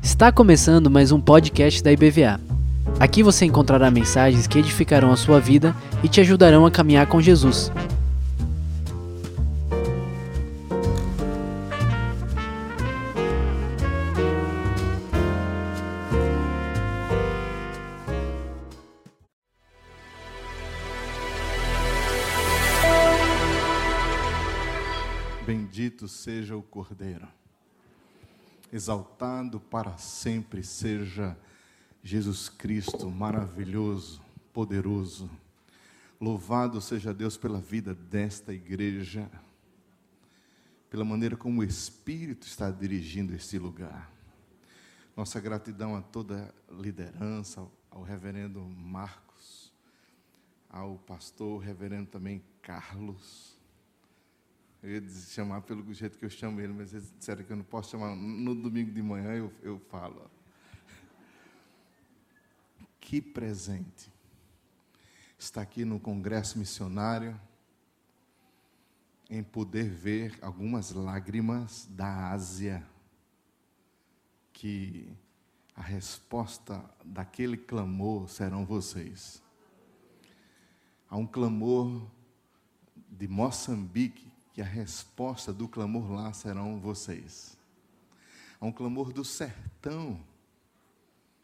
Está começando mais um podcast da IBVA. Aqui você encontrará mensagens que edificarão a sua vida e te ajudarão a caminhar com Jesus. Exaltado para sempre seja Jesus Cristo, maravilhoso, poderoso. Louvado seja Deus pela vida desta igreja, pela maneira como o Espírito está dirigindo este lugar. Nossa gratidão a toda a liderança, ao reverendo Marcos, ao pastor, reverendo também Carlos. Eu ia chamar pelo jeito que eu chamo ele, mas eles disseram que eu não posso chamar. No domingo de manhã eu, eu falo. Que presente. Está aqui no Congresso Missionário, em poder ver algumas lágrimas da Ásia, que a resposta daquele clamor serão vocês. Há um clamor de Moçambique, que a resposta do clamor lá serão vocês. Há um clamor do sertão,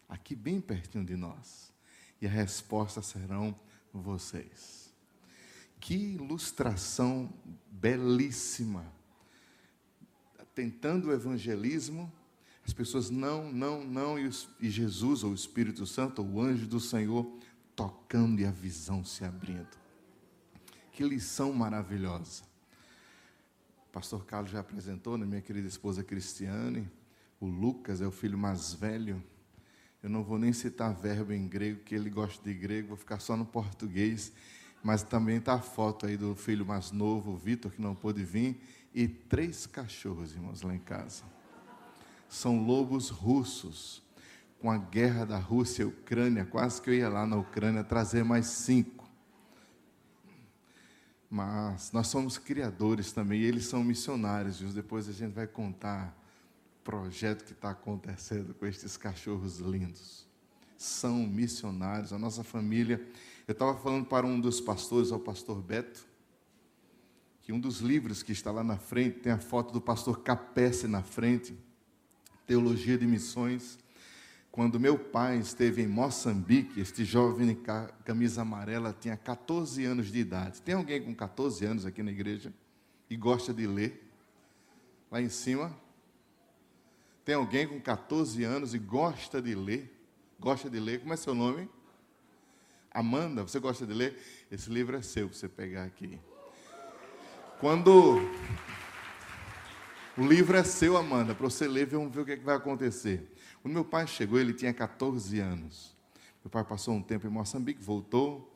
aqui bem pertinho de nós. E a resposta serão vocês. Que ilustração belíssima. Tentando o evangelismo, as pessoas não, não, não, e, Jesus, ou o Espírito Santo, ou o anjo do Senhor, tocando e a visão se abrindo. Que lição maravilhosa. Pastor Carlos já apresentou, né, minha querida esposa Cristiane. O Lucas é o filho mais velho. Eu não vou nem citar verbo em grego, que ele gosta de grego, vou ficar só no português. Mas também está a foto aí do filho mais novo, o Vitor, que não pôde vir, e três cachorros, irmãos, lá em casa. São lobos russos. Com a guerra da Rússia e Ucrânia, quase que eu ia lá na Ucrânia trazer mais cinco. Mas nós somos criadores também, e eles são missionários. Depois a gente vai contar projeto que está acontecendo com estes cachorros lindos. São missionários, a nossa família. Eu estava falando para um dos pastores, ao pastor Beto, que um dos livros que está lá na frente tem a foto do pastor Capesse na frente, Teologia de Missões. Quando meu pai esteve em Moçambique, este jovem camisa amarela tinha 14 anos de idade. Tem alguém com 14 anos aqui na igreja e gosta de ler? Lá em cima, tem alguém com 14 anos e gosta de ler? Gosta de ler? Como é seu nome? Amanda, você gosta de ler? Esse livro é seu para você pegar aqui. Quando o livro é seu, Amanda, para você ler, vamos ver o que, é que vai acontecer. Quando meu pai chegou, ele tinha 14 anos. Meu pai passou um tempo em Moçambique, voltou.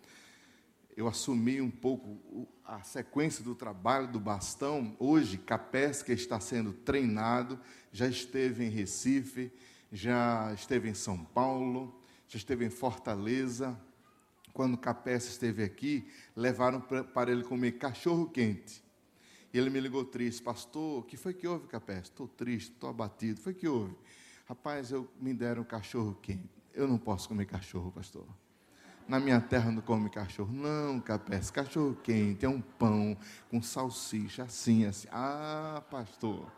Eu assumi um pouco a sequência do trabalho do bastão. Hoje, Capesca está sendo treinado, já esteve em Recife, já esteve em São Paulo, já esteve em Fortaleza. Quando Capesca esteve aqui, levaram para ele comer cachorro quente. E ele me ligou triste, pastor, o que foi que houve, Capesca? Estou triste, estou abatido. O foi que houve? Rapaz, eu me deram cachorro quente. Eu não posso comer cachorro, pastor. Na minha terra não come cachorro. Não, capés, cachorro quente, é um pão com salsicha, assim, assim. Ah, pastor.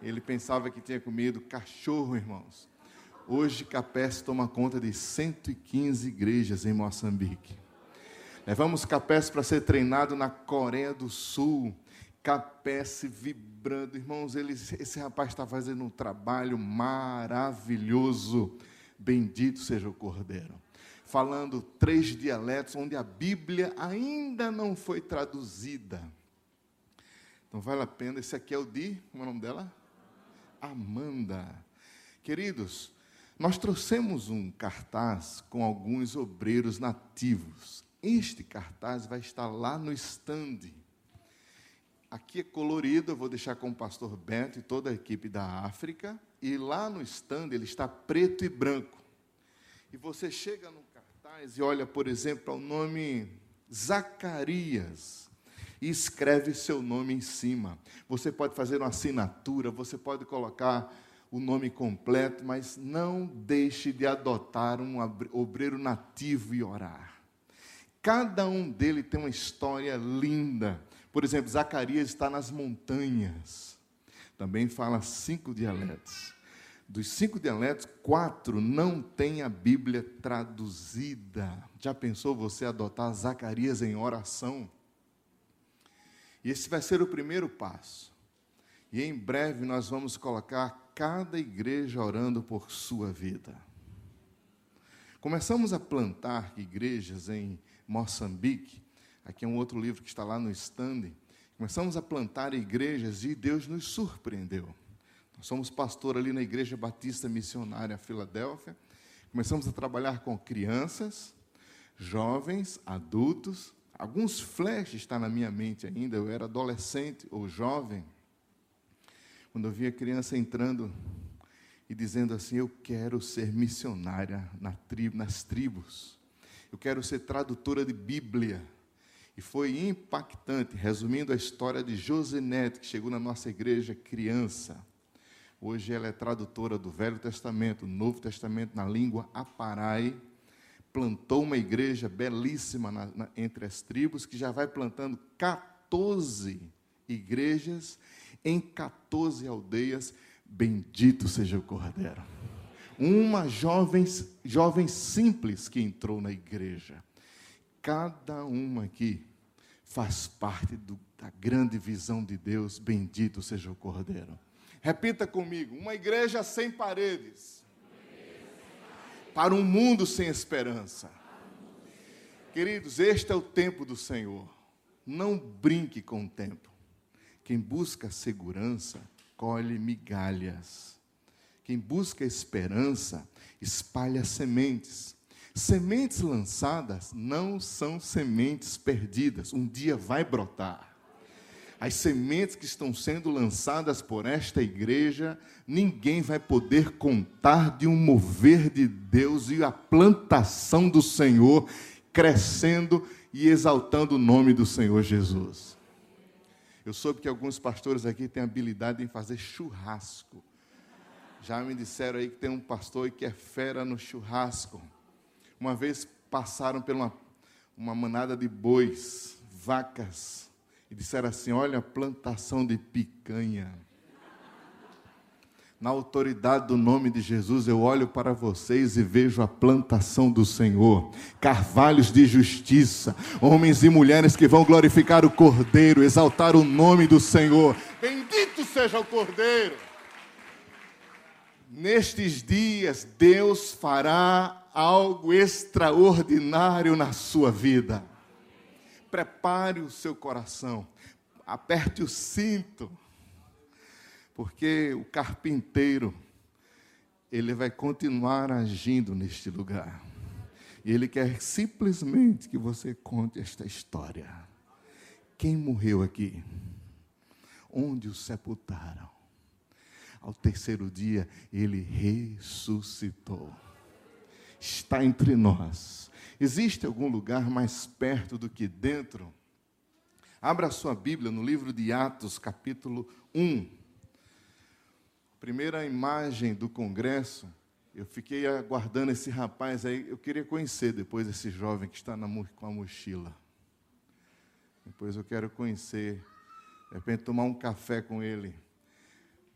Ele pensava que tinha comido cachorro, irmãos. Hoje, Capés toma conta de 115 igrejas em Moçambique. Levamos Capés para ser treinado na Coreia do Sul. Capés vibrando. Irmãos, ele, esse rapaz está fazendo um trabalho maravilhoso. Bendito seja o Cordeiro. Falando três dialetos onde a Bíblia ainda não foi traduzida. Então vale a pena. Esse aqui é o de. Como é o nome dela? Amanda. Queridos, nós trouxemos um cartaz com alguns obreiros nativos. Este cartaz vai estar lá no estande Aqui é colorido, eu vou deixar com o pastor Bento e toda a equipe da África. E lá no stand ele está preto e branco. E você chega no cartaz e olha, por exemplo, para o nome Zacarias. e escreve seu nome em cima. Você pode fazer uma assinatura, você pode colocar o nome completo, mas não deixe de adotar um obreiro nativo e orar. Cada um dele tem uma história linda. Por exemplo, Zacarias está nas montanhas. Também fala cinco dialetos. Dos cinco dialetos, quatro não têm a Bíblia traduzida. Já pensou você adotar Zacarias em oração? E esse vai ser o primeiro passo. E em breve nós vamos colocar cada igreja orando por sua vida. Começamos a plantar igrejas em Moçambique. Aqui é um outro livro que está lá no stand. Começamos a plantar igrejas e Deus nos surpreendeu. Nós somos pastor ali na Igreja Batista Missionária Filadélfia. Começamos a trabalhar com crianças, jovens, adultos. Alguns flashes estão na minha mente ainda. Eu era adolescente ou jovem. Quando eu via criança entrando e dizendo assim: Eu quero ser missionária na tribo, nas tribos. Eu quero ser tradutora de Bíblia. E foi impactante, resumindo a história de Josinete, que chegou na nossa igreja criança. Hoje ela é tradutora do Velho Testamento, Novo Testamento na língua aparai. Plantou uma igreja belíssima na, na, entre as tribos, que já vai plantando 14 igrejas em 14 aldeias. Bendito seja o Cordeiro. Uma jovem, jovem simples que entrou na igreja. Cada uma aqui faz parte do, da grande visão de Deus. Bendito seja o Cordeiro. Repita comigo: uma igreja sem paredes. Para um mundo sem esperança. Queridos, este é o tempo do Senhor. Não brinque com o tempo. Quem busca segurança, colhe migalhas. Quem busca esperança, espalha sementes. Sementes lançadas não são sementes perdidas. Um dia vai brotar as sementes que estão sendo lançadas por esta igreja, ninguém vai poder contar de um mover de Deus e a plantação do Senhor crescendo e exaltando o nome do Senhor Jesus. Eu soube que alguns pastores aqui têm habilidade em fazer churrasco. Já me disseram aí que tem um pastor que é fera no churrasco. Uma vez passaram por uma, uma manada de bois, vacas, e disseram assim: Olha a plantação de picanha. Na autoridade do nome de Jesus, eu olho para vocês e vejo a plantação do Senhor, carvalhos de justiça, homens e mulheres que vão glorificar o Cordeiro, exaltar o nome do Senhor. Bendito seja o Cordeiro. Nestes dias, Deus fará algo extraordinário na sua vida prepare o seu coração, aperte o cinto, porque o carpinteiro, ele vai continuar agindo neste lugar. E ele quer simplesmente que você conte esta história. Quem morreu aqui? Onde o sepultaram? Ao terceiro dia, ele ressuscitou. Está entre nós Existe algum lugar mais perto do que dentro? Abra sua Bíblia no livro de Atos, capítulo 1. Primeira imagem do congresso, eu fiquei aguardando esse rapaz aí, eu queria conhecer depois esse jovem que está na, com a mochila. Depois eu quero conhecer, de repente tomar um café com ele.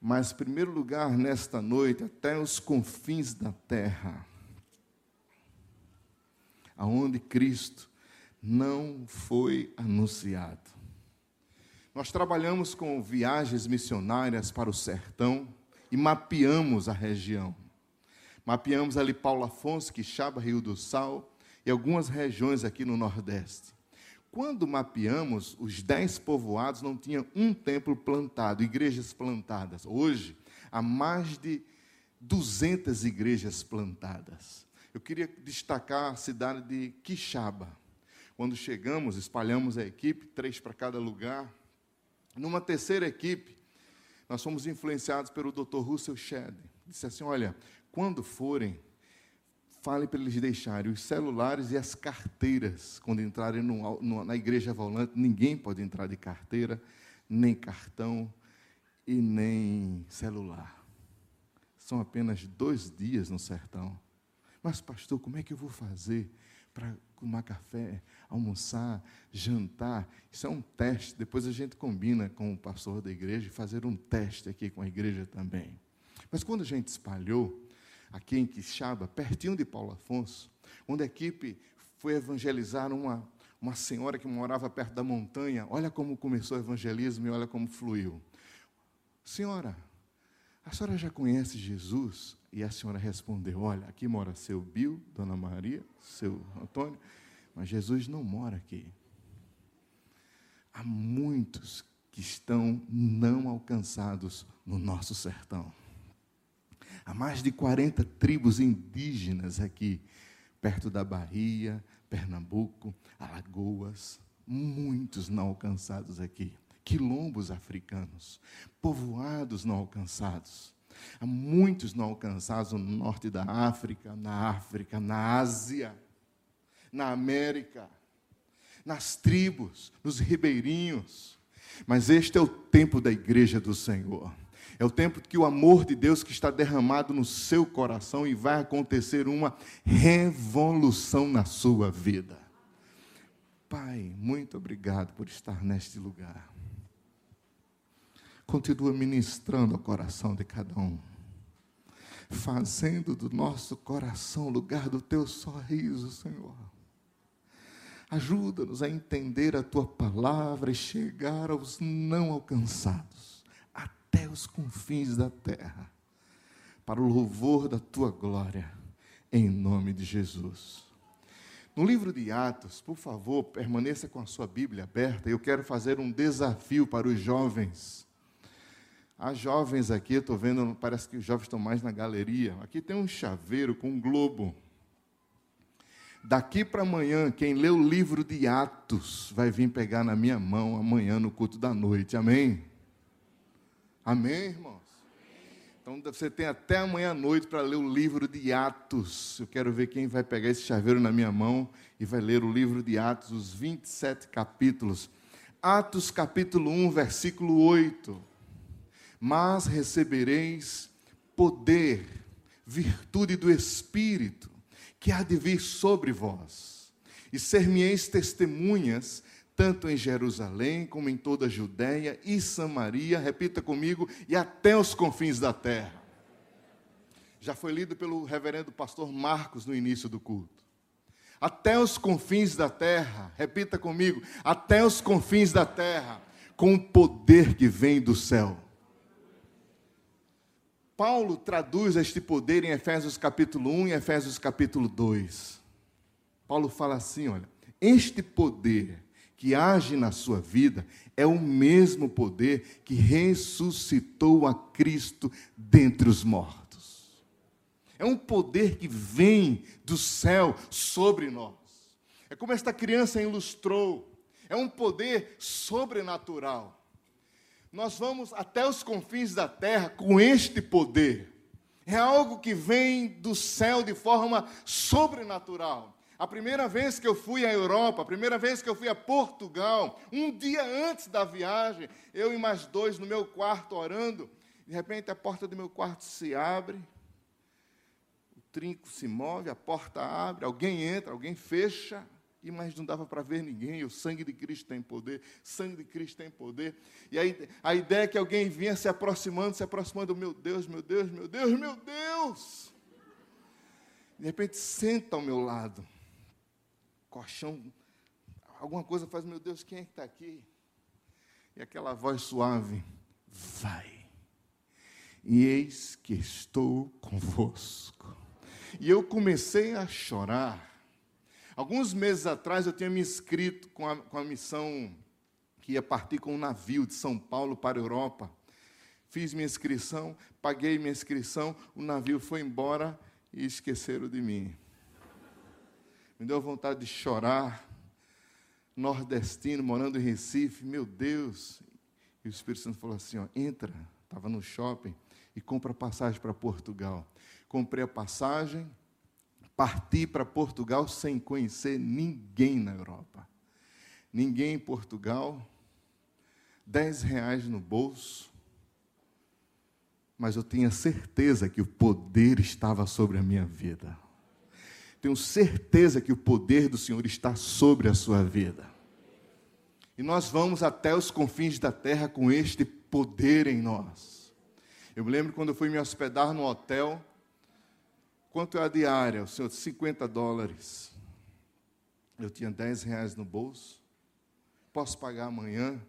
Mas, primeiro lugar, nesta noite, até os confins da terra aonde Cristo não foi anunciado. Nós trabalhamos com viagens missionárias para o sertão e mapeamos a região. Mapeamos ali Paulo Afonso, Quixaba, Rio do Sal e algumas regiões aqui no Nordeste. Quando mapeamos, os dez povoados não tinham um templo plantado, igrejas plantadas. Hoje, há mais de 200 igrejas plantadas. Eu queria destacar a cidade de Quixaba. Quando chegamos, espalhamos a equipe, três para cada lugar. Numa terceira equipe, nós fomos influenciados pelo Dr. Russell Shedd. Disse assim: Olha, quando forem, fale para eles deixarem os celulares e as carteiras. Quando entrarem no, no, na igreja volante, ninguém pode entrar de carteira, nem cartão e nem celular. São apenas dois dias no sertão. Mas, pastor, como é que eu vou fazer para tomar café, almoçar, jantar? Isso é um teste. Depois a gente combina com o pastor da igreja e fazer um teste aqui com a igreja também. Mas quando a gente espalhou, aqui em Quixaba, pertinho de Paulo Afonso, onde a equipe foi evangelizar uma, uma senhora que morava perto da montanha. Olha como começou o evangelismo e olha como fluiu. Senhora, a senhora já conhece Jesus? E a senhora respondeu: Olha, aqui mora seu Bill, Dona Maria, seu Antônio, mas Jesus não mora aqui. Há muitos que estão não alcançados no nosso sertão. Há mais de 40 tribos indígenas aqui, perto da Bahia, Pernambuco, Alagoas, muitos não alcançados aqui. Quilombos africanos, povoados não alcançados. Há muitos não alcançados no norte da África, na África, na Ásia, na América, nas tribos, nos ribeirinhos. Mas este é o tempo da igreja do Senhor. É o tempo que o amor de Deus que está derramado no seu coração e vai acontecer uma revolução na sua vida. Pai, muito obrigado por estar neste lugar. Continua ministrando o coração de cada um, fazendo do nosso coração lugar do teu sorriso, Senhor. Ajuda-nos a entender a tua palavra e chegar aos não alcançados até os confins da terra, para o louvor da tua glória, em nome de Jesus. No livro de Atos, por favor, permaneça com a sua Bíblia aberta. Eu quero fazer um desafio para os jovens. Há jovens aqui, estou vendo, parece que os jovens estão mais na galeria. Aqui tem um chaveiro com um globo. Daqui para amanhã, quem lê o livro de Atos vai vir pegar na minha mão amanhã no culto da noite. Amém? Amém, irmãos? Então você tem até amanhã à noite para ler o livro de Atos. Eu quero ver quem vai pegar esse chaveiro na minha mão e vai ler o livro de Atos, os 27 capítulos. Atos capítulo 1, versículo 8. Mas recebereis poder, virtude do Espírito, que há de vir sobre vós, e ser-me-eis testemunhas tanto em Jerusalém como em toda a Judéia e Samaria, repita comigo, e até os confins da terra. Já foi lido pelo reverendo pastor Marcos no início do culto. Até os confins da terra, repita comigo, até os confins da terra, com o poder que vem do céu. Paulo traduz este poder em Efésios capítulo 1 e Efésios capítulo 2. Paulo fala assim, olha, este poder que age na sua vida é o mesmo poder que ressuscitou a Cristo dentre os mortos. É um poder que vem do céu sobre nós. É como esta criança ilustrou. É um poder sobrenatural. Nós vamos até os confins da terra com este poder. É algo que vem do céu de forma sobrenatural. A primeira vez que eu fui à Europa, a primeira vez que eu fui a Portugal, um dia antes da viagem, eu e mais dois no meu quarto orando, de repente a porta do meu quarto se abre, o trinco se move, a porta abre, alguém entra, alguém fecha, e mais não dava para ver ninguém. O sangue de Cristo tem poder, sangue de Cristo tem poder. E aí a ideia é que alguém vinha se aproximando, se aproximando, meu Deus, meu Deus, meu Deus, meu Deus. De repente senta ao meu lado colchão, alguma coisa faz, meu Deus, quem é que está aqui? E aquela voz suave, vai. E eis que estou convosco. E eu comecei a chorar. Alguns meses atrás eu tinha me inscrito com a, com a missão que ia partir com um navio de São Paulo para a Europa. Fiz minha inscrição, paguei minha inscrição, o navio foi embora e esqueceram de mim me deu vontade de chorar. Nordestino, morando em Recife, meu Deus. E o Espírito Santo falou assim: ó, entra, estava no shopping, e compra passagem para Portugal. Comprei a passagem, parti para Portugal sem conhecer ninguém na Europa. Ninguém em Portugal, dez reais no bolso, mas eu tinha certeza que o poder estava sobre a minha vida. Tenho certeza que o poder do Senhor está sobre a sua vida. E nós vamos até os confins da terra com este poder em nós. Eu me lembro quando eu fui me hospedar no hotel, quanto é a diária? O senhor, 50 dólares. Eu tinha 10 reais no bolso. Posso pagar amanhã?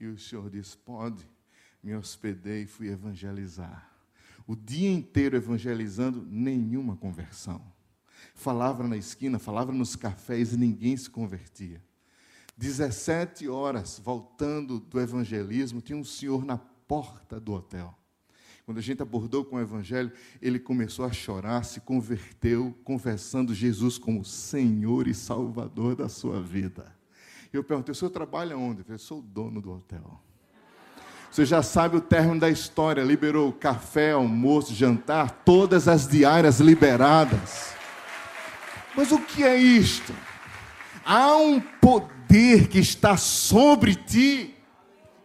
E o senhor disse: pode me hospedei e fui evangelizar. O dia inteiro evangelizando, nenhuma conversão. Falava na esquina, falava nos cafés e ninguém se convertia. 17 horas voltando do evangelismo, tinha um senhor na porta do hotel. Quando a gente abordou com o evangelho, ele começou a chorar, se converteu, confessando Jesus como Senhor e Salvador da sua vida. Eu perguntei: o senhor trabalha onde? Eu falei: sou dono do hotel. Você já sabe o término da história: liberou café, almoço, jantar, todas as diárias liberadas. Mas o que é isto? Há um poder que está sobre ti.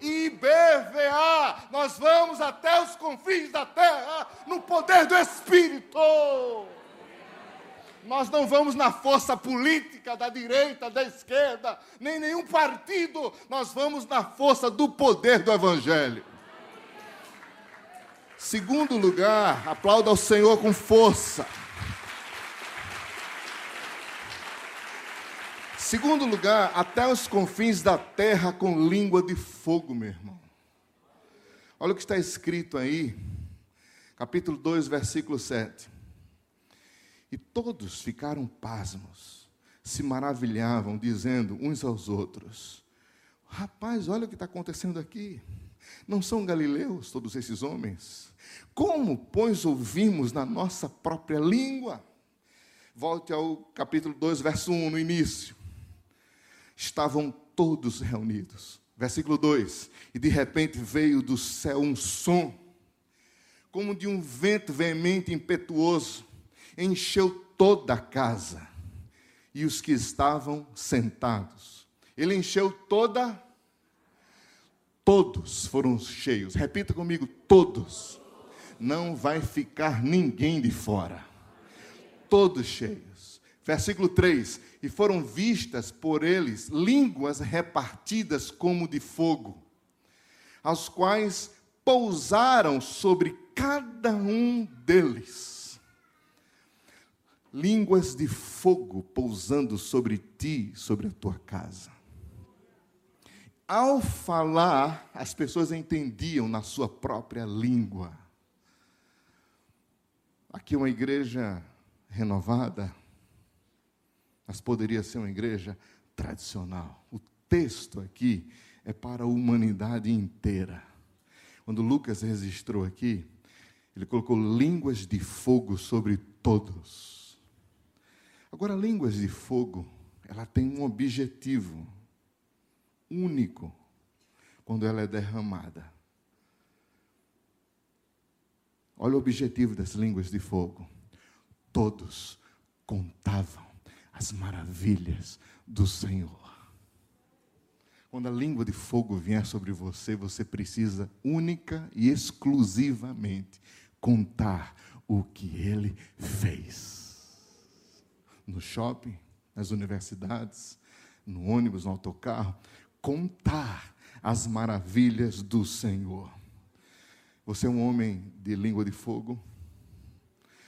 IBVA, nós vamos até os confins da terra no poder do Espírito. Nós não vamos na força política da direita, da esquerda, nem nenhum partido. Nós vamos na força do poder do Evangelho. Segundo lugar, aplauda ao Senhor com força. Segundo lugar, até os confins da terra com língua de fogo, meu irmão. Olha o que está escrito aí, capítulo 2, versículo 7. E todos ficaram pasmos, se maravilhavam, dizendo uns aos outros: Rapaz, olha o que está acontecendo aqui. Não são galileus todos esses homens? Como, pois, ouvimos na nossa própria língua? Volte ao capítulo 2, verso 1, no início. Estavam todos reunidos. Versículo 2: E de repente veio do céu um som, como de um vento veemente e impetuoso encheu toda a casa e os que estavam sentados. Ele encheu toda, todos foram cheios. Repita comigo: todos. Não vai ficar ninguém de fora. Todos cheios. Versículo 3: E foram vistas por eles línguas repartidas como de fogo, as quais pousaram sobre cada um deles línguas de fogo pousando sobre ti, sobre a tua casa. Ao falar, as pessoas entendiam na sua própria língua. Aqui uma igreja renovada, mas poderia ser uma igreja tradicional. O texto aqui é para a humanidade inteira. Quando Lucas registrou aqui, ele colocou línguas de fogo sobre todos. Agora, línguas de fogo, ela tem um objetivo único quando ela é derramada. Olha o objetivo das línguas de fogo. Todos contavam as maravilhas do Senhor. Quando a língua de fogo vier sobre você, você precisa única e exclusivamente contar o que ele fez no shopping, nas universidades, no ônibus, no autocarro, contar as maravilhas do Senhor. Você é um homem de língua de fogo?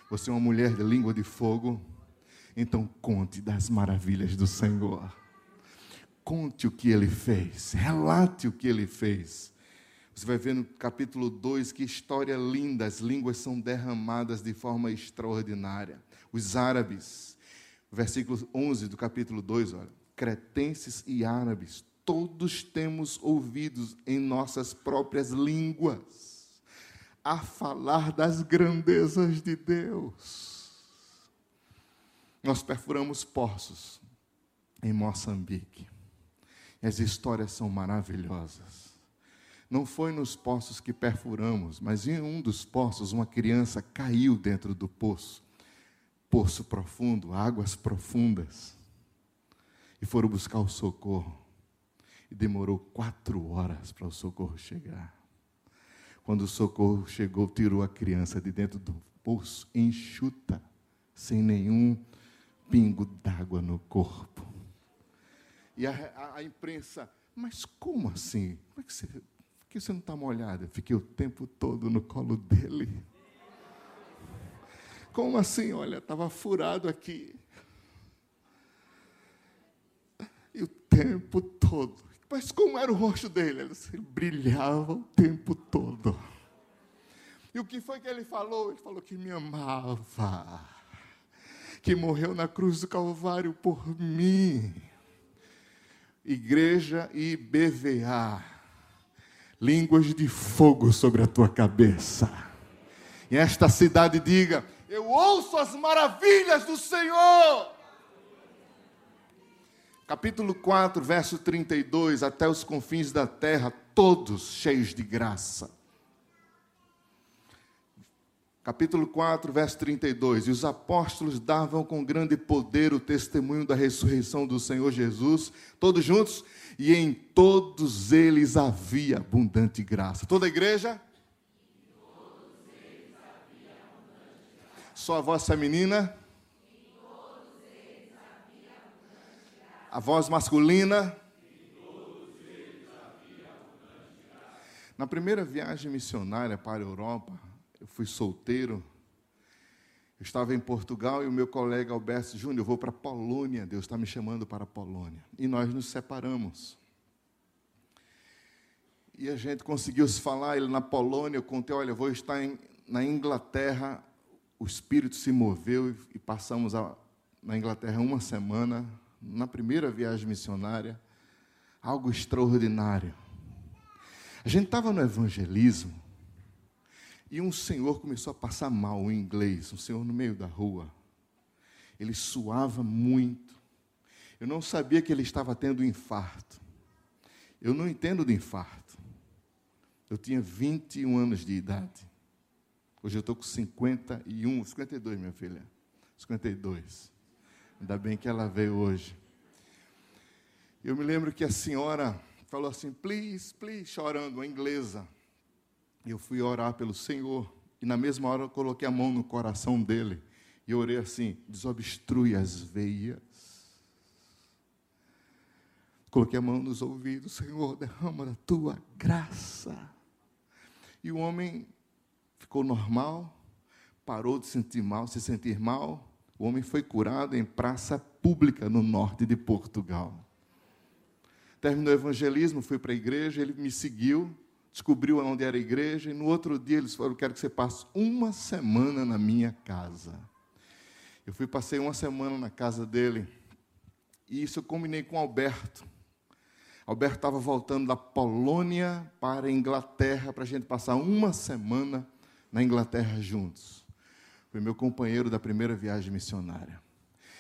Você é uma mulher de língua de fogo? Então conte das maravilhas do Senhor. Conte o que ele fez, relate o que ele fez. Você vai ver no capítulo 2 que história linda, as línguas são derramadas de forma extraordinária. Os árabes, versículo 11 do capítulo 2, olha. Cretenses e árabes, todos temos ouvidos em nossas próprias línguas a falar das grandezas de Deus. Nós perfuramos poços em Moçambique. As histórias são maravilhosas. Não foi nos poços que perfuramos, mas em um dos poços uma criança caiu dentro do poço poço profundo, águas profundas, e foram buscar o socorro. E demorou quatro horas para o socorro chegar. Quando o socorro chegou, tirou a criança de dentro do poço, enxuta, sem nenhum pingo d'água no corpo. E a, a, a, imprensa, mas como assim? Como é que você, por que você não está molhada? Fiquei o tempo todo no colo dele. Como assim? Olha, estava furado aqui. E o tempo todo. Mas como era o rosto dele? Ele brilhava o tempo todo. E o que foi que ele falou? Ele falou que me amava, que morreu na cruz do Calvário por mim. Igreja e BVA, línguas de fogo sobre a tua cabeça. E esta cidade diga: Eu ouço as maravilhas do Senhor capítulo 4, verso 32, até os confins da terra, todos cheios de graça. Capítulo 4, verso 32. E os apóstolos davam com grande poder o testemunho da ressurreição do Senhor Jesus, todos juntos, e em todos eles havia abundante graça. Toda a igreja? Só a voz feminina? a voz masculina. Na primeira viagem missionária para a Europa, eu fui solteiro. Eu estava em Portugal e o meu colega Alberto Júnior, eu vou para a Polônia, Deus está me chamando para a Polônia. E nós nos separamos. E a gente conseguiu se falar, ele na Polônia, eu contei, olha, eu vou estar em, na Inglaterra, o Espírito se moveu e, e passamos a, na Inglaterra uma semana, na primeira viagem missionária, algo extraordinário. A gente estava no evangelismo e um senhor começou a passar mal em inglês, um senhor no meio da rua. Ele suava muito. Eu não sabia que ele estava tendo infarto. Eu não entendo de infarto. Eu tinha 21 anos de idade. Hoje eu estou com 51, 52, minha filha. 52. Ainda bem que ela veio hoje. Eu me lembro que a senhora falou assim, please, please, chorando, uma inglesa. Eu fui orar pelo Senhor. E na mesma hora eu coloquei a mão no coração dele. E orei assim: desobstrui as veias. Coloquei a mão nos ouvidos, Senhor, derrama a tua graça. E o homem ficou normal, parou de sentir mal, se sentir mal, o homem foi curado em praça pública no norte de Portugal. Terminou o evangelismo, fui para a igreja, ele me seguiu, descobriu onde era a igreja, e no outro dia eles falaram: Quero que você passe uma semana na minha casa. Eu fui, passei uma semana na casa dele, e isso eu combinei com Alberto. Alberto estava voltando da Polônia para a Inglaterra para a gente passar uma semana na Inglaterra juntos. Foi meu companheiro da primeira viagem missionária.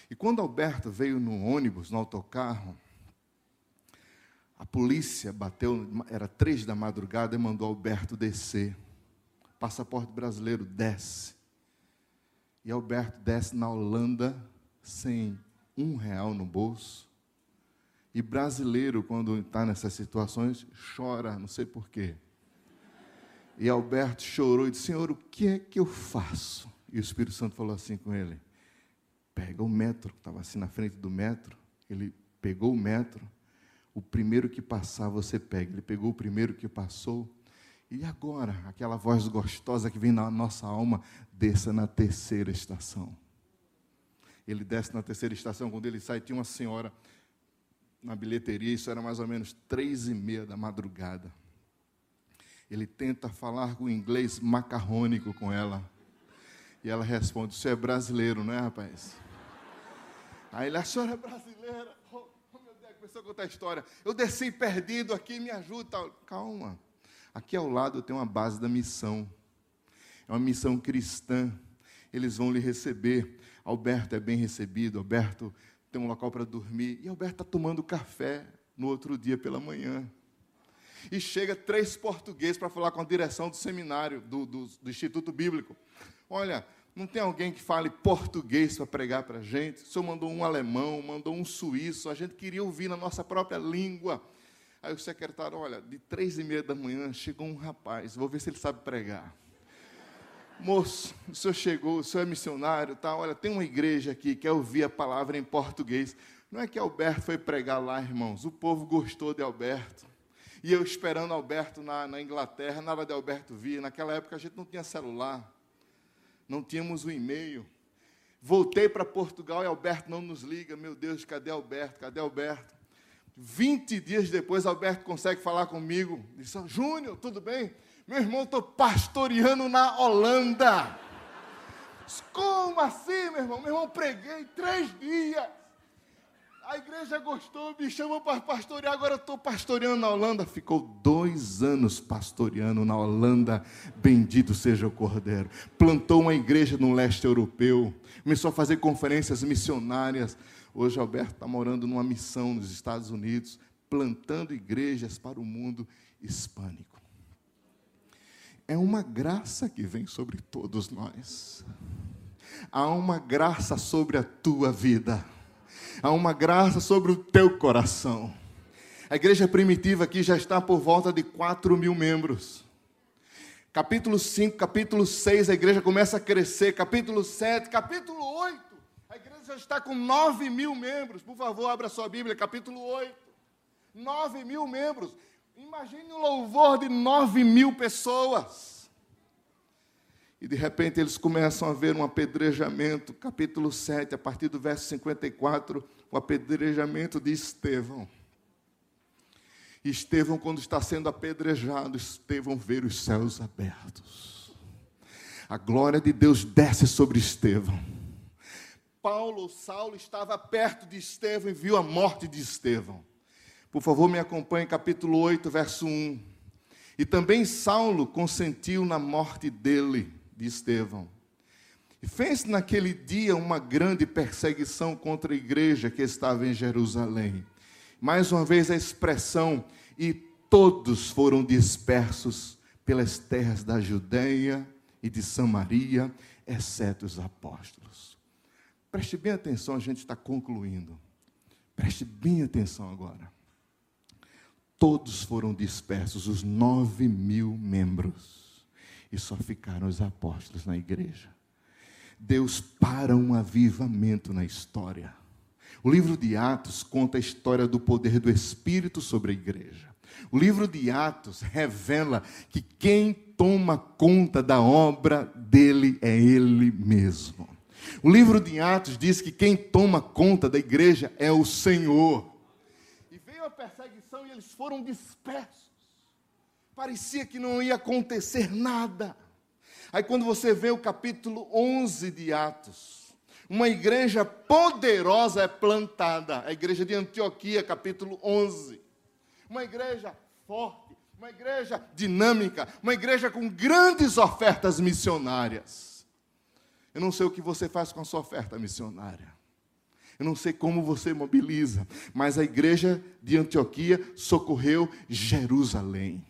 E quando Alberto veio no ônibus, no autocarro, a polícia bateu, era três da madrugada, e mandou Alberto descer. Passaporte brasileiro desce. E Alberto desce na Holanda sem um real no bolso. E brasileiro, quando está nessas situações, chora, não sei porquê. E Alberto chorou e disse: Senhor, o que é que eu faço? E o Espírito Santo falou assim com ele: pega o metro, estava assim na frente do metro. Ele pegou o metro, o primeiro que passar você pega. Ele pegou o primeiro que passou. E agora, aquela voz gostosa que vem na nossa alma, desça na terceira estação. Ele desce na terceira estação, quando ele sai, tinha uma senhora na bilheteria, isso era mais ou menos três e meia da madrugada. Ele tenta falar com inglês macarrônico com ela. E ela responde: Você é brasileiro, não é, rapaz? Aí ele, a senhora é brasileira. Oh, começou a contar a história. Eu desci perdido aqui, me ajuda. Calma. Aqui ao lado tem uma base da missão. É uma missão cristã. Eles vão lhe receber. Alberto é bem recebido. Alberto tem um local para dormir. E Alberto está tomando café no outro dia pela manhã. E chega três portugueses para falar com a direção do seminário, do, do, do Instituto Bíblico. Olha, Não tem alguém que fale português para pregar para a gente? O senhor mandou um alemão, mandou um suíço, a gente queria ouvir na nossa própria língua. Aí o secretário, olha, de três e meia da manhã chegou um rapaz, vou ver se ele sabe pregar. Moço, o senhor chegou, o senhor é missionário, tá? olha, tem uma igreja aqui, quer ouvir a palavra em português. Não é que Alberto foi pregar lá, irmãos, o povo gostou de Alberto. E eu esperando Alberto na, na Inglaterra, nada de Alberto vir. Naquela época a gente não tinha celular não tínhamos o e-mail. Voltei para Portugal e Alberto não nos liga. Meu Deus, cadê Alberto? Cadê Alberto? 20 dias depois, Alberto consegue falar comigo. Disse: Júnior, tudo bem? Meu irmão, estou pastoreando na Holanda. Como assim, meu irmão? Meu irmão, preguei três dias. A igreja gostou, me chamou para pastorear, agora estou pastoreando na Holanda. Ficou dois anos pastoreando na Holanda, bendito seja o Cordeiro. Plantou uma igreja no leste europeu, começou a fazer conferências missionárias. Hoje Alberto está morando numa missão nos Estados Unidos, plantando igrejas para o mundo hispânico. É uma graça que vem sobre todos nós. Há uma graça sobre a tua vida há uma graça sobre o teu coração. A igreja primitiva aqui já está por volta de 4 mil membros. Capítulo 5, capítulo 6, a igreja começa a crescer. Capítulo 7, capítulo 8, a igreja já está com 9 mil membros. Por favor, abra sua Bíblia, capítulo 8. 9 mil membros. Imagine um louvor de 9 mil pessoas. E de repente eles começam a ver um apedrejamento, capítulo 7, a partir do verso 54, o apedrejamento de Estevão. Estevão, quando está sendo apedrejado, Estevão vê os céus abertos. A glória de Deus desce sobre Estevão. Paulo, Saulo, estava perto de Estevão e viu a morte de Estevão. Por favor, me acompanhe, capítulo 8, verso 1. E também Saulo consentiu na morte dele de Estevão. E fez naquele dia uma grande perseguição contra a igreja que estava em Jerusalém. Mais uma vez a expressão, e todos foram dispersos pelas terras da Judéia e de Samaria, exceto os apóstolos. Preste bem atenção, a gente está concluindo. Preste bem atenção agora. Todos foram dispersos, os nove mil membros e só ficaram os apóstolos na igreja. Deus para um avivamento na história. O livro de Atos conta a história do poder do Espírito sobre a igreja. O livro de Atos revela que quem toma conta da obra dele é ele mesmo. O livro de Atos diz que quem toma conta da igreja é o Senhor. E veio a perseguição e eles foram dispersos. Parecia que não ia acontecer nada. Aí, quando você vê o capítulo 11 de Atos, uma igreja poderosa é plantada, a igreja de Antioquia, capítulo 11. Uma igreja forte, uma igreja dinâmica, uma igreja com grandes ofertas missionárias. Eu não sei o que você faz com a sua oferta missionária. Eu não sei como você mobiliza, mas a igreja de Antioquia socorreu Jerusalém.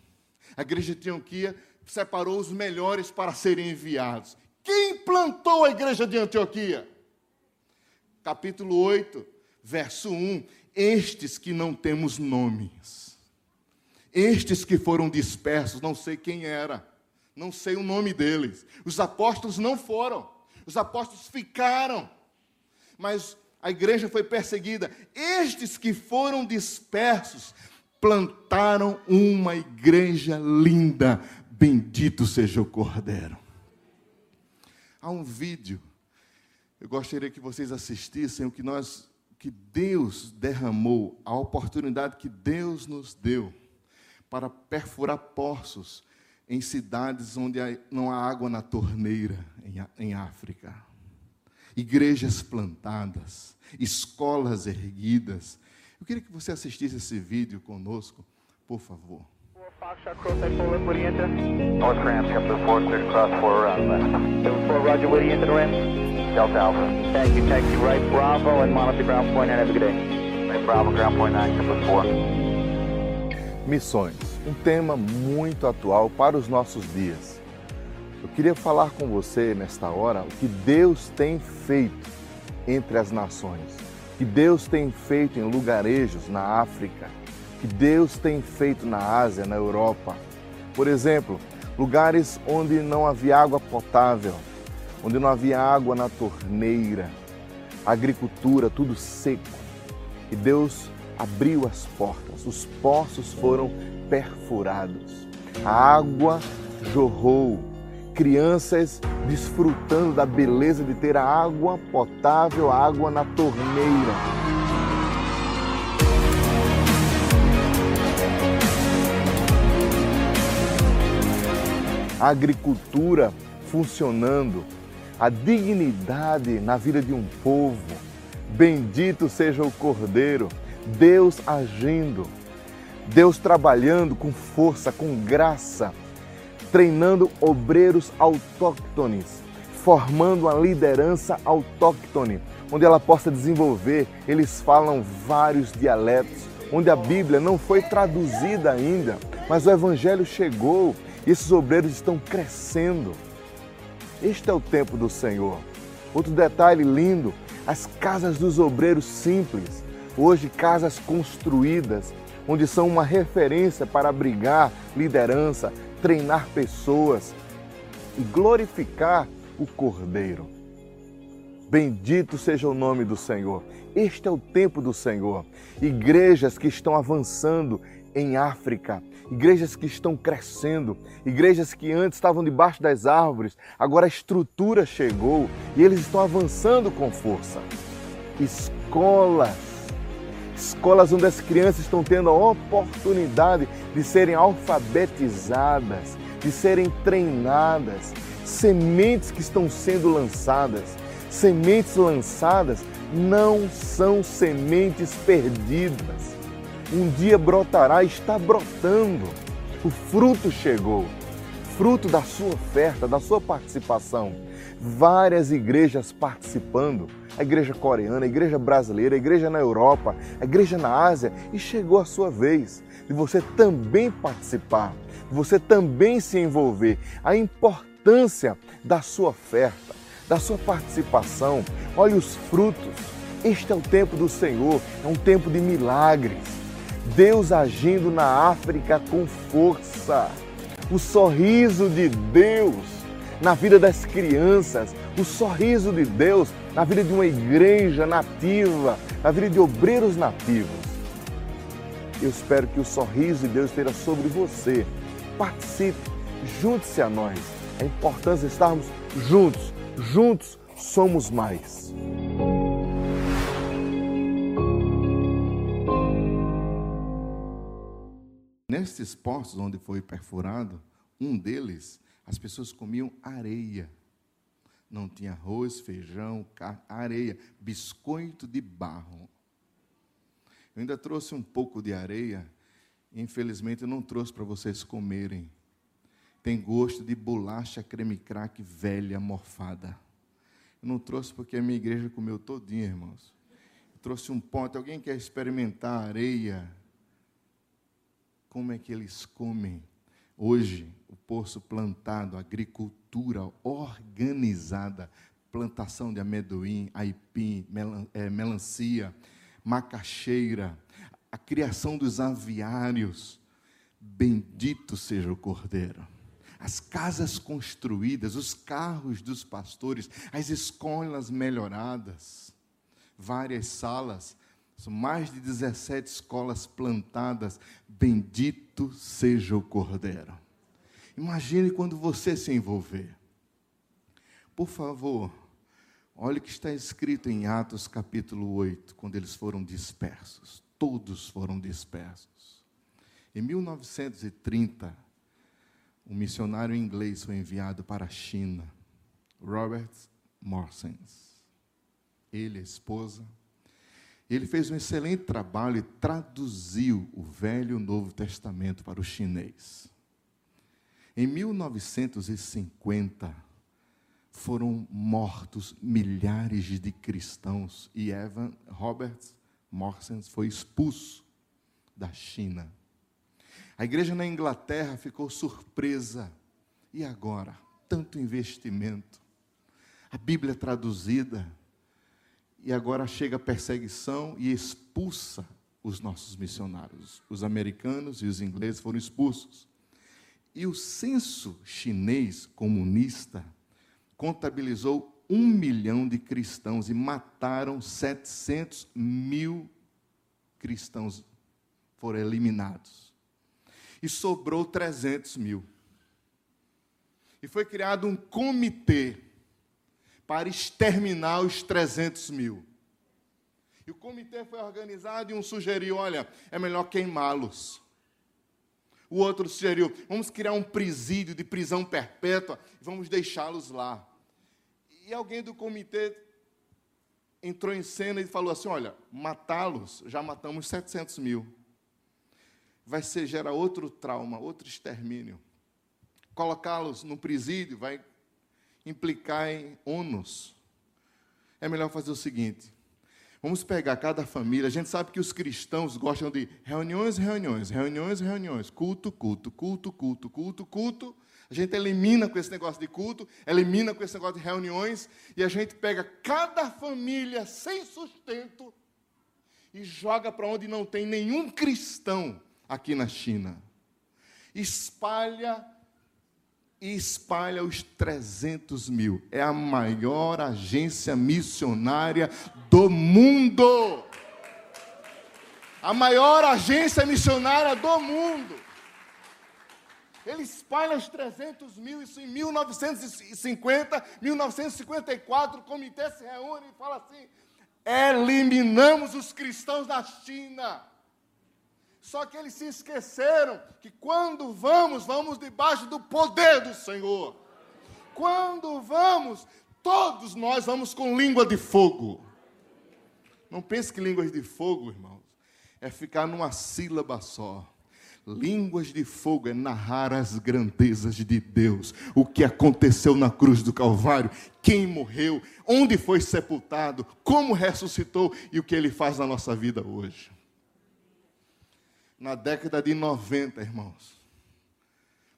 A igreja de Antioquia separou os melhores para serem enviados. Quem plantou a igreja de Antioquia? Capítulo 8, verso 1. Estes que não temos nomes, estes que foram dispersos, não sei quem era, não sei o nome deles. Os apóstolos não foram, os apóstolos ficaram, mas a igreja foi perseguida. Estes que foram dispersos plantaram uma igreja linda. Bendito seja o Cordeiro. Há um vídeo, eu gostaria que vocês assistissem o que nós, que Deus derramou, a oportunidade que Deus nos deu para perfurar poços em cidades onde não há água na torneira, em, em África. Igrejas plantadas, escolas erguidas, eu queria que você assistisse esse vídeo conosco, por favor. Foxtrot, Crosside, full left, Woody enter. North Rams, Kepler 4, clear to cross 4, left. 74, Roger, Woody enter the Rams. Delta Alpha. Thank you, taxi right, Bravo, and monitor ground point 9, have a good day. Right, Bravo, ground point 9, Kepler 4. Missões, um tema muito atual para os nossos dias. Eu queria falar com você nesta hora o que Deus tem feito entre as nações, que Deus tem feito em lugarejos na África, que Deus tem feito na Ásia, na Europa. Por exemplo, lugares onde não havia água potável, onde não havia água na torneira, agricultura, tudo seco. E Deus abriu as portas, os poços foram perfurados, a água jorrou, crianças desfrutando da beleza de ter a água potável, a água na torneira. A agricultura funcionando, a dignidade na vida de um povo. Bendito seja o Cordeiro, Deus agindo, Deus trabalhando com força, com graça, treinando obreiros autóctones, formando uma liderança autóctone, onde ela possa desenvolver. Eles falam vários dialetos, onde a Bíblia não foi traduzida ainda, mas o Evangelho chegou e esses obreiros estão crescendo. Este é o tempo do Senhor. Outro detalhe lindo: as casas dos obreiros simples, hoje casas construídas, onde são uma referência para abrigar liderança, treinar pessoas e glorificar o Cordeiro. Bendito seja o nome do Senhor. Este é o tempo do Senhor. Igrejas que estão avançando em África, igrejas que estão crescendo, igrejas que antes estavam debaixo das árvores, agora a estrutura chegou e eles estão avançando com força. Escolas, escolas onde as crianças estão tendo a oportunidade de serem alfabetizadas, de serem treinadas, sementes que estão sendo lançadas. Sementes lançadas não são sementes perdidas um dia brotará, está brotando. O fruto chegou, fruto da sua oferta, da sua participação. Várias igrejas participando, a igreja coreana, a igreja brasileira, a igreja na Europa, a igreja na Ásia, e chegou a sua vez de você também participar, de você também se envolver. A importância da sua oferta, da sua participação. Olha os frutos. Este é o tempo do Senhor, é um tempo de milagres Deus agindo na África com força. O sorriso de Deus na vida das crianças, o sorriso de Deus na vida de uma igreja nativa, na vida de obreiros nativos. Eu espero que o sorriso de Deus esteja sobre você. Participe, junte-se a nós. É importante estarmos juntos. Juntos somos mais. Nestes poços onde foi perfurado, um deles, as pessoas comiam areia. Não tinha arroz, feijão, carne, areia, biscoito de barro. Eu ainda trouxe um pouco de areia, infelizmente eu não trouxe para vocês comerem. Tem gosto de bolacha creme crack velha, morfada. Eu não trouxe porque a minha igreja comeu todinha, irmãos. Eu trouxe um pote. Alguém quer experimentar areia? como é que eles comem. Hoje, o poço plantado, agricultura organizada, plantação de amendoim, aipim, é, melancia, macaxeira, a criação dos aviários. Bendito seja o Cordeiro. As casas construídas, os carros dos pastores, as escolas melhoradas, várias salas são mais de 17 escolas plantadas. Bendito seja o Cordeiro. Imagine quando você se envolver. Por favor, olhe o que está escrito em Atos capítulo 8, quando eles foram dispersos. Todos foram dispersos. Em 1930, um missionário inglês foi enviado para a China, Robert Morsens. Ele, a esposa, ele fez um excelente trabalho e traduziu o Velho e o Novo Testamento para o chinês. Em 1950, foram mortos milhares de cristãos e Evan Roberts Morsens foi expulso da China. A igreja na Inglaterra ficou surpresa. E agora? tanto investimento. A Bíblia é traduzida e agora chega a perseguição e expulsa os nossos missionários. Os americanos e os ingleses foram expulsos. E o censo chinês comunista contabilizou um milhão de cristãos e mataram 700 mil cristãos. Foram eliminados. E sobrou 300 mil. E foi criado um comitê para exterminar os 300 mil. E o comitê foi organizado e um sugeriu: olha, é melhor queimá-los. O outro sugeriu: vamos criar um presídio de prisão perpétua e vamos deixá-los lá. E alguém do comitê entrou em cena e falou assim: olha, matá-los, já matamos 700 mil. Vai ser, gera outro trauma, outro extermínio. Colocá-los no presídio vai implicar em ônus. É melhor fazer o seguinte: vamos pegar cada família. A gente sabe que os cristãos gostam de reuniões, reuniões, reuniões, reuniões, culto, culto, culto, culto, culto, culto. A gente elimina com esse negócio de culto, elimina com esse negócio de reuniões, e a gente pega cada família sem sustento e joga para onde não tem nenhum cristão aqui na China. Espalha e espalha os 300 mil. É a maior agência missionária do mundo. A maior agência missionária do mundo. Ele espalha os 300 mil, isso em 1950, 1954, o comitê se reúne e fala assim: eliminamos os cristãos da China. Só que eles se esqueceram que quando vamos, vamos debaixo do poder do Senhor. Quando vamos, todos nós vamos com língua de fogo. Não pense que línguas de fogo, irmãos, é ficar numa sílaba só. Línguas de fogo é narrar as grandezas de Deus, o que aconteceu na cruz do Calvário, quem morreu, onde foi sepultado, como ressuscitou e o que ele faz na nossa vida hoje na década de 90, irmãos,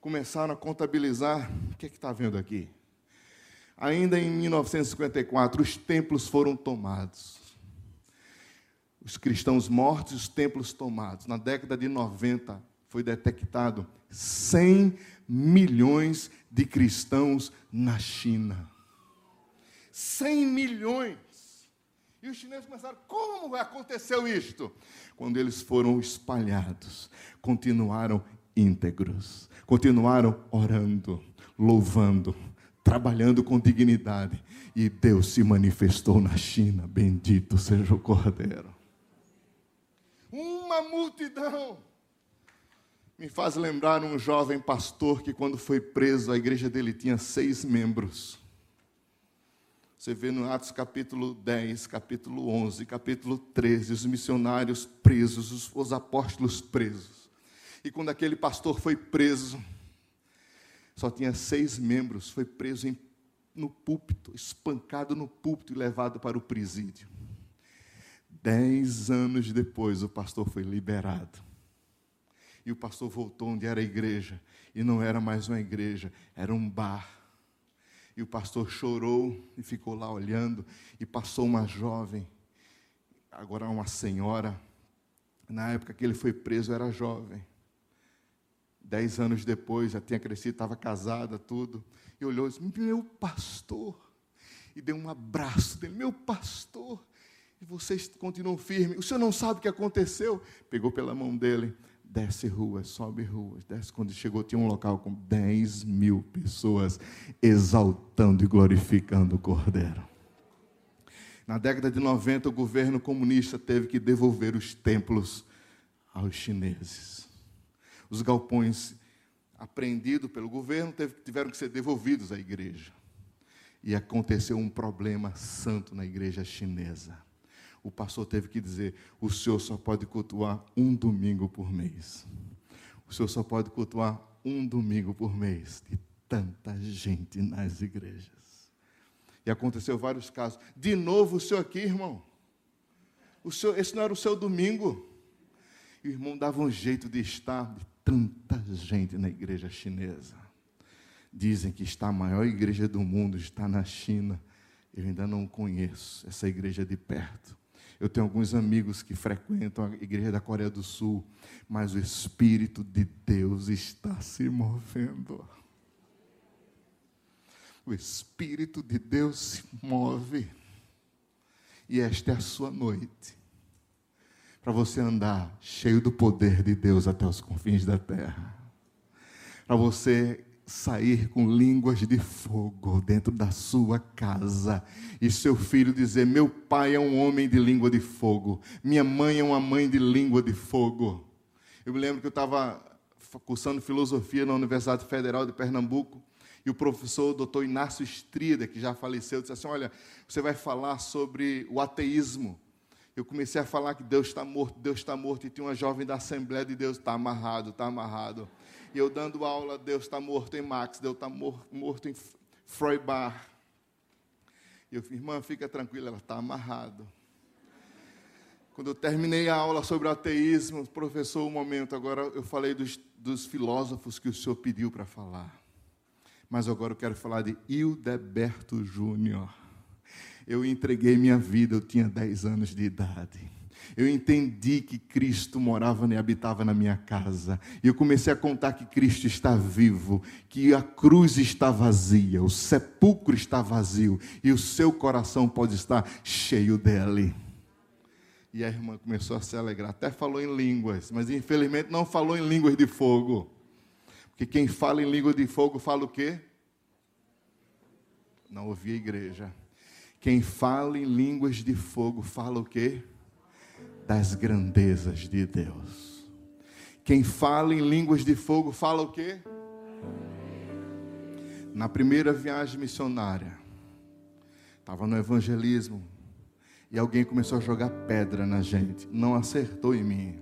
começaram a contabilizar. O que é está vendo aqui? Ainda em 1954, os templos foram tomados. Os cristãos mortos e os templos tomados. Na década de 90, foi detectado 100 milhões de cristãos na China. 100 milhões. E os chineses começaram: como aconteceu isto? Quando eles foram espalhados, continuaram íntegros, continuaram orando, louvando, trabalhando com dignidade. E Deus se manifestou na China. Bendito seja o Cordeiro. Uma multidão. Me faz lembrar um jovem pastor que, quando foi preso, a igreja dele tinha seis membros. Você vê no Atos capítulo 10, capítulo 11, capítulo 13, os missionários presos, os, os apóstolos presos. E quando aquele pastor foi preso, só tinha seis membros, foi preso em, no púlpito, espancado no púlpito e levado para o presídio. Dez anos depois, o pastor foi liberado. E o pastor voltou onde era a igreja. E não era mais uma igreja, era um bar e o pastor chorou e ficou lá olhando. E passou uma jovem, agora uma senhora. Na época que ele foi preso, era jovem. Dez anos depois, já tinha crescido, estava casada, tudo. E olhou e disse: Meu pastor. E deu um abraço dele: Meu pastor. E vocês continuam firmes. O senhor não sabe o que aconteceu? Pegou pela mão dele desce ruas, sobe ruas, desce. Quando chegou, tinha um local com 10 mil pessoas exaltando e glorificando o Cordeiro. Na década de 90, o governo comunista teve que devolver os templos aos chineses. Os galpões apreendidos pelo governo tiveram que ser devolvidos à igreja. E aconteceu um problema santo na igreja chinesa o pastor teve que dizer: o senhor só pode cultuar um domingo por mês. O senhor só pode cultuar um domingo por mês. De tanta gente nas igrejas. E aconteceu vários casos. De novo o senhor aqui, irmão. O senhor, esse não era o seu domingo. E o irmão dava um jeito de estar de tanta gente na igreja chinesa. Dizem que está a maior igreja do mundo, está na China. Eu ainda não conheço essa igreja de perto. Eu tenho alguns amigos que frequentam a igreja da Coreia do Sul, mas o Espírito de Deus está se movendo. O Espírito de Deus se move. E esta é a sua noite. Para você andar cheio do poder de Deus até os confins da terra. Para você sair com línguas de fogo dentro da sua casa e seu filho dizer: Meu pai é um homem de língua de fogo, minha mãe é uma mãe de língua de fogo. Eu me lembro que eu estava cursando filosofia na Universidade Federal de Pernambuco e o professor doutor Inácio Estrida, que já faleceu, disse assim: Olha, você vai falar sobre o ateísmo. Eu comecei a falar que Deus está morto, Deus está morto, e tinha uma jovem da Assembleia de Deus, está amarrado, está amarrado. E eu dando aula, Deus está morto em Max, Deus está morto em Freudbar. E eu falei, irmã, fica tranquila, ela está amarrado. Quando eu terminei a aula sobre ateísmo, professor, um momento, agora eu falei dos, dos filósofos que o senhor pediu para falar. Mas agora eu quero falar de Hildeberto Júnior. Eu entreguei minha vida, eu tinha 10 anos de idade. Eu entendi que Cristo morava e habitava na minha casa. E eu comecei a contar que Cristo está vivo, que a cruz está vazia, o sepulcro está vazio e o seu coração pode estar cheio dele. E a irmã começou a se alegrar, até falou em línguas, mas infelizmente não falou em línguas de fogo. Porque quem fala em língua de fogo fala o quê? Não ouvi a igreja. Quem fala em línguas de fogo fala o quê? Das grandezas de Deus. Quem fala em línguas de fogo fala o quê? Na primeira viagem missionária, estava no evangelismo, e alguém começou a jogar pedra na gente. Não acertou em mim.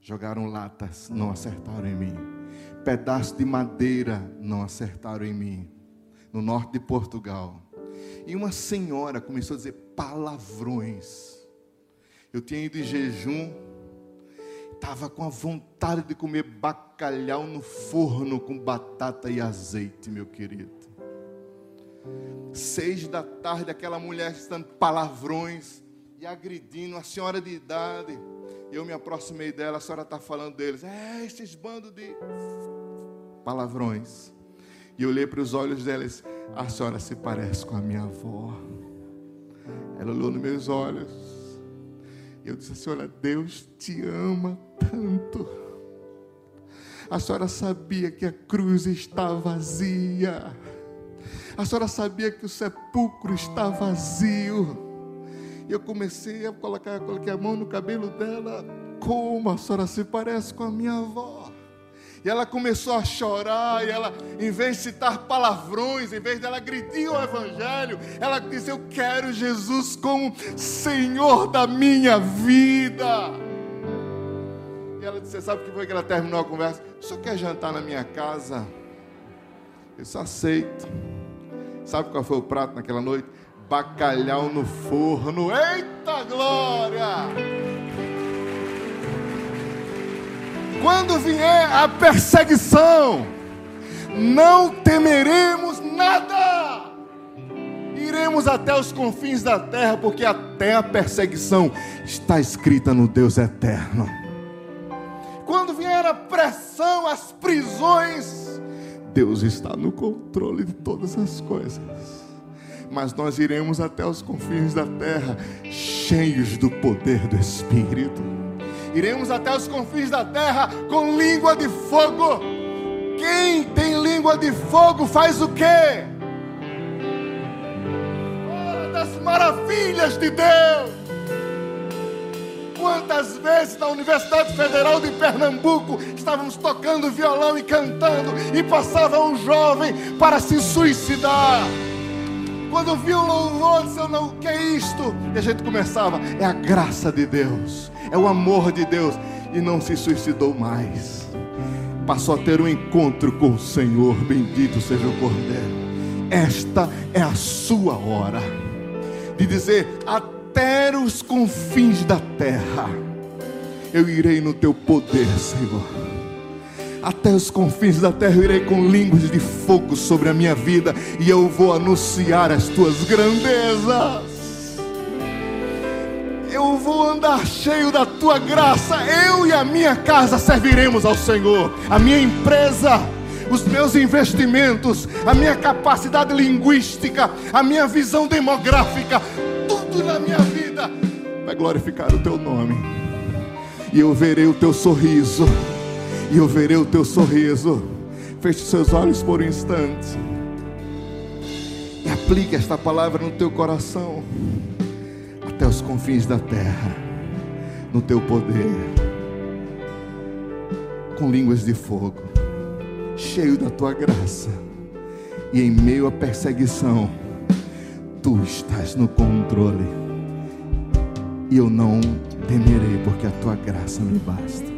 Jogaram latas, não acertaram em mim pedaço de madeira não acertaram em mim, no norte de Portugal. E uma senhora começou a dizer palavrões. Eu tinha ido em jejum, estava com a vontade de comer bacalhau no forno com batata e azeite, meu querido. Seis da tarde, aquela mulher estando palavrões e agredindo a senhora de idade. Eu me aproximei dela, a senhora está falando deles. É, esses bandos de palavrões. E eu olhei para os olhos dela disse: A senhora se parece com a minha avó. Ela olhou nos meus olhos. Eu disse: senhora, Deus te ama tanto. A senhora sabia que a cruz está vazia. A senhora sabia que o sepulcro está vazio. E eu comecei a colocar, coloquei a mão no cabelo dela. Como a senhora se parece com a minha avó? E ela começou a chorar, e ela, em vez de citar palavrões, em vez dela agredir o Evangelho, ela disse: Eu quero Jesus como Senhor da minha vida. E ela disse: Sabe o que foi que ela terminou a conversa? Só quer jantar na minha casa? Eu só aceito. Sabe qual foi o prato naquela noite? Bacalhau no forno. Eita glória! Quando vier a perseguição, não temeremos nada. Iremos até os confins da terra, porque até a perseguição está escrita no Deus eterno. Quando vier a pressão, as prisões, Deus está no controle de todas as coisas. Mas nós iremos até os confins da terra, cheios do poder do Espírito Iremos até os confins da terra com língua de fogo. Quem tem língua de fogo faz o quê? Fala das maravilhas de Deus. Quantas vezes na Universidade Federal de Pernambuco estávamos tocando violão e cantando e passava um jovem para se suicidar. Quando viu o louvor, disse: Não, o que é isto? E a gente começava: É a graça de Deus, é o amor de Deus. E não se suicidou mais. Passou a ter um encontro com o Senhor. Bendito seja o Cordeiro. Esta é a sua hora de dizer: Até os confins da terra, eu irei no teu poder, Senhor Até os confins da terra irei com línguas de fogo sobre a minha vida e eu vou anunciar as tuas grandezas. Eu vou andar cheio da tua graça. Eu e a minha casa serviremos ao Senhor. A minha empresa, os meus investimentos, a minha capacidade linguística, a minha visão demográfica, tudo na minha vida vai glorificar o teu nome. E eu verei o teu sorriso. E eu verei o teu sorriso. Feche seus olhos por um instante. E aplique esta palavra no teu coração até os confins da terra, no teu poder, com línguas de fogo, cheio da tua graça, e em meio à perseguição, tu estás no controle, e eu não temerei, porque a tua graça me basta.